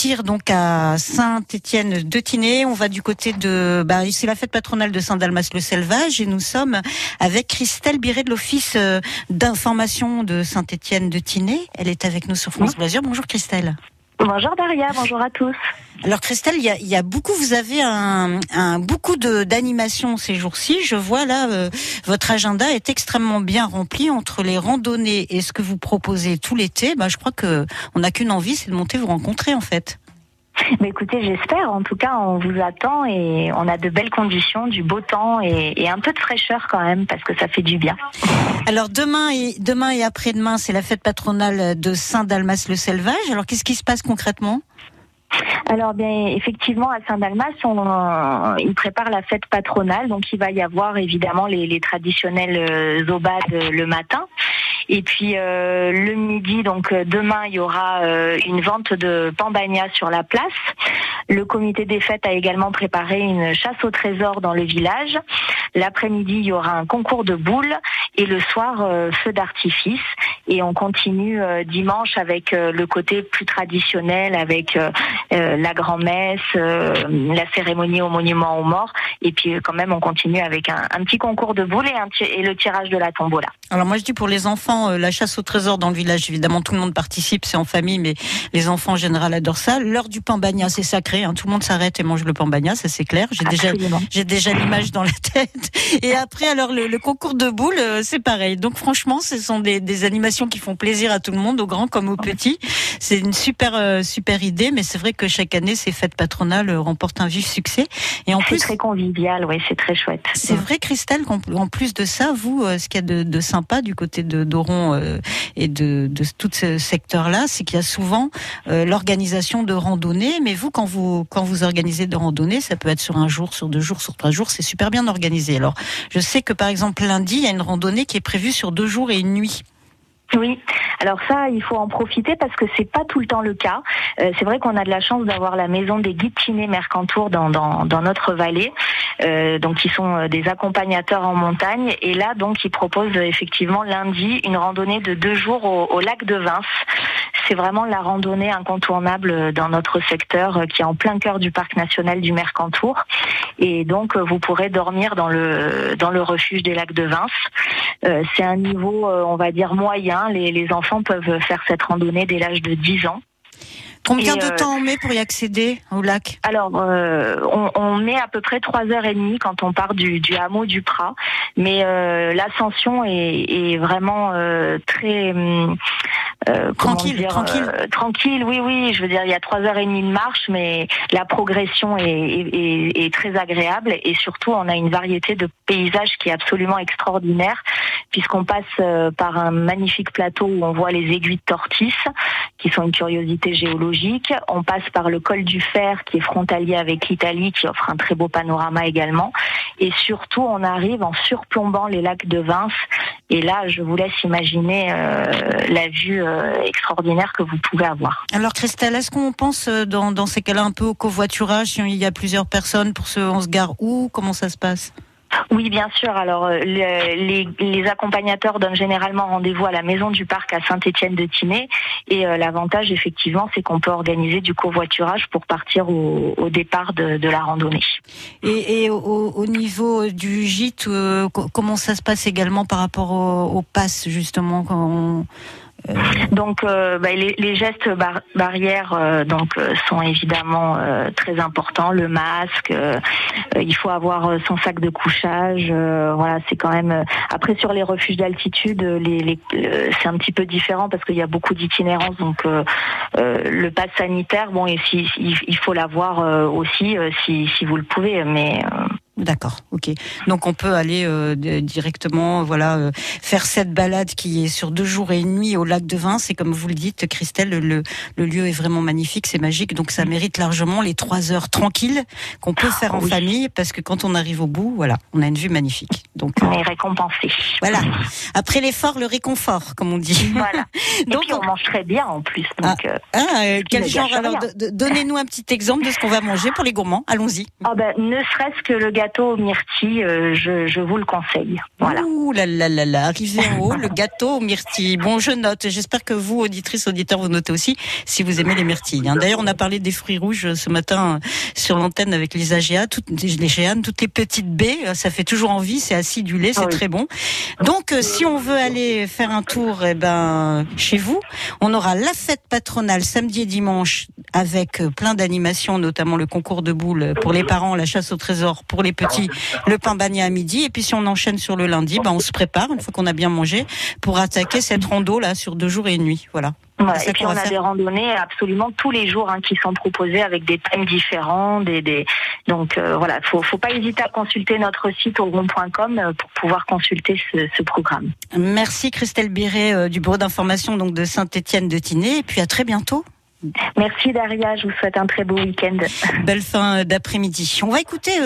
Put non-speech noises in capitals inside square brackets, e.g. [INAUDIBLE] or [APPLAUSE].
partir donc à Saint-Étienne de Tinée. On va du côté de, bah, c'est la fête patronale de Saint-Dalmas-le-Selvage et nous sommes avec Christelle Biret de l'Office euh, d'information de Saint-Étienne de Tinée. Elle est avec nous sur France Bleu Bonjour Christelle. Bonjour Daria, bonjour à tous. Alors Christelle, il y a, beaucoup, vous avez un, un beaucoup d'animations ces jours-ci. Je vois là, euh, votre agenda est extrêmement bien rempli entre les randonnées et ce que vous proposez tout l'été. Bah, je crois que on n'a qu'une envie, c'est de monter vous rencontrer en fait. Mais écoutez, j'espère. En tout cas, on vous attend et on a de belles conditions, du beau temps et, et, un peu de fraîcheur quand même parce que ça fait du bien. Alors demain et demain et après-demain, c'est la fête patronale de Saint-Dalmas-le-Selvage. Alors qu'est-ce qui se passe concrètement? Alors bien effectivement à Saint-Dalmas, on, il prépare la fête patronale, donc il va y avoir évidemment les, les traditionnels euh, obades le matin. Et puis euh, le midi, donc euh, demain, il y aura euh, une vente de pambagna sur la place. Le comité des fêtes a également préparé une chasse au trésor dans le village. L'après-midi, il y aura un concours de boules et le soir, feu d'artifice. Et on continue dimanche avec le côté plus traditionnel, avec la grand-messe, la cérémonie au monument aux morts. Et puis quand même, on continue avec un, un petit concours de boules et, un, et le tirage de la tombola. Alors moi, je dis pour les enfants, euh, la chasse au trésor dans le village, évidemment, tout le monde participe, c'est en famille, mais les enfants en général adorent ça. L'heure du pambagna, c'est sacré, hein, tout le monde s'arrête et mange le pambagna, ça c'est clair. J'ai déjà, j'ai déjà l'image dans la tête. Et après, alors le, concours de boules, euh, c'est pareil. Donc franchement, ce sont des, des, animations qui font plaisir à tout le monde, aux grands comme aux petits. C'est une super euh, super idée, mais c'est vrai que chaque année, ces fêtes patronales remportent un vif succès. Et en plus, très convivial, oui, c'est très chouette. C'est vrai, Christelle, qu'en plus de ça, vous, ce qu'il y a de, de sympa du côté de Doron euh, et de, de tout ce secteur-là, c'est qu'il y a souvent euh, l'organisation de randonnées. Mais vous, quand vous quand vous organisez de randonnées, ça peut être sur un jour, sur deux jours, sur trois jours, c'est super bien organisé. Alors, je sais que par exemple lundi, il y a une randonnée qui est prévue sur deux jours et une nuit. Oui, alors ça, il faut en profiter parce que c'est pas tout le temps le cas. Euh, c'est vrai qu'on a de la chance d'avoir la maison des guides Mercantour dans, notre vallée, euh, donc ils sont euh, des accompagnateurs en montagne. Et là, donc, ils proposent effectivement lundi une randonnée de deux jours au, au lac de Vince. C'est vraiment la randonnée incontournable dans notre secteur qui est en plein cœur du parc national du Mercantour. Et donc, vous pourrez dormir dans le dans le refuge des lacs de Vince. Euh, c'est un niveau, on va dire, moyen les, enfants peuvent faire cette randonnée dès l'âge de 10 ans. Combien de euh, temps on met pour y accéder au lac Alors, euh, on, met à peu près 3 heures et demie quand on part du, hameau du Prat, mais euh, l'ascension est, vraiment très hum, euh, tranquille, tranquille, euh, tranquille. Oui, oui. Je veux dire, il y a trois heures et demie de marche, mais la progression est, est, est, très agréable et surtout, on a une variété de paysages qui est absolument extraordinaire, puisqu'on passe euh, par un magnifique plateau où on voit les aiguilles de Tortis, qui sont une curiosité géologique. On passe par le col du Fer, qui est frontalier avec l'Italie, qui offre un très beau panorama également. Et surtout, on arrive en surplombant les lacs de Vince. Et là, je vous laisse imaginer la vue euh, extraordinaire que vous pouvez avoir. Alors Christelle, est-ce qu'on pense euh, dans, dans ces cas-là un peu au covoiturage il y a plusieurs personnes pour ce on se gare où? Comment ça se passe? Oui, bien sûr. Alors, euh, les, les, accompagnateurs donnent généralement rendez-vous à la maison du parc à Saint-Étienne de Tinée. Et l'avantage, effectivement, c'est qu'on peut organiser du covoiturage pour partir au, au départ de, de, la randonnée. Et, et au, au, niveau du gîte, comment ça se passe également par rapport au, au pass, justement quand on euh, donc, euh, bah, les, les, gestes barrières euh, donc sont évidemment très importants. Le masque, il faut avoir son sac de couchage. voilà, c'est quand même. Après, sur les refuges d'altitude, les, les c'est un petit peu différent parce qu'il y a beaucoup d'itinérance. Donc, le pass sanitaire, bon, si, il faut l'avoir aussi si, si vous le pouvez, mais D'accord, ok. Donc on peut aller euh, directement, voilà, euh, faire cette balade qui est sur deux jours et une nuit au lac de Vince. Et comme vous le dites, Christelle, le, le lieu est vraiment magnifique, c'est magique. Donc ça mérite largement les trois heures tranquilles qu'on peut faire en famille, parce que quand on arrive au bout, voilà, on a une vue magnifique. Donc on est récompensé. Voilà. Après l'effort, le réconfort, comme on dit. Voilà. [LAUGHS] donc puis on, mange très bien en plus. Donc, ah, euh, ah quel genre alors Donnez-nous un petit exemple de ce qu'on va manger pour les gourmands. Allons-y. Ah ben, ne serait-ce que le gâteau aux myrtilles, je, je, vous le conseille. Voilà. Ouh là là là là, arrivé en haut, le [LAUGHS] gâteau aux myrtilles. Bon, je note. J'espère que vous, auditrices, auditeurs, vous notez aussi si vous aimez les myrtilles. Hein. D'ailleurs, on a parlé des fruits rouges ce matin sur l'antenne avec les AGA, toutes les géanes, toutes les petites baies. Ça fait toujours envie. C'est acidulé, c'est très bon. Donc, si on veut aller faire un tour, eh ben, chez vous, on aura la fête patronale samedi et dimanche avec plein d'animations, notamment le concours de boules pour les parents, la chasse au trésor pour les petits, le pain bagné à midi. Et puis si on enchaîne sur le lundi, ben on se prépare une fois qu'on a bien mangé pour attaquer cette rando là sur deux jours et une nuit. Voilà. et puis on a des randonnées absolument tous les jours hein, qui sont proposées avec des thèmes différents. Des, des... Donc euh, voilà, faut, faut pas hésiter à consulter notre site rond.com euh, pour pouvoir consulter ce, ce, programme. Merci Christelle Biret euh, du bureau d'information donc de Saint-Étienne de Tinée et puis à très bientôt. Merci Daria, je vous souhaite un très beau week-end. Belle fin d'après-midi. On va écouter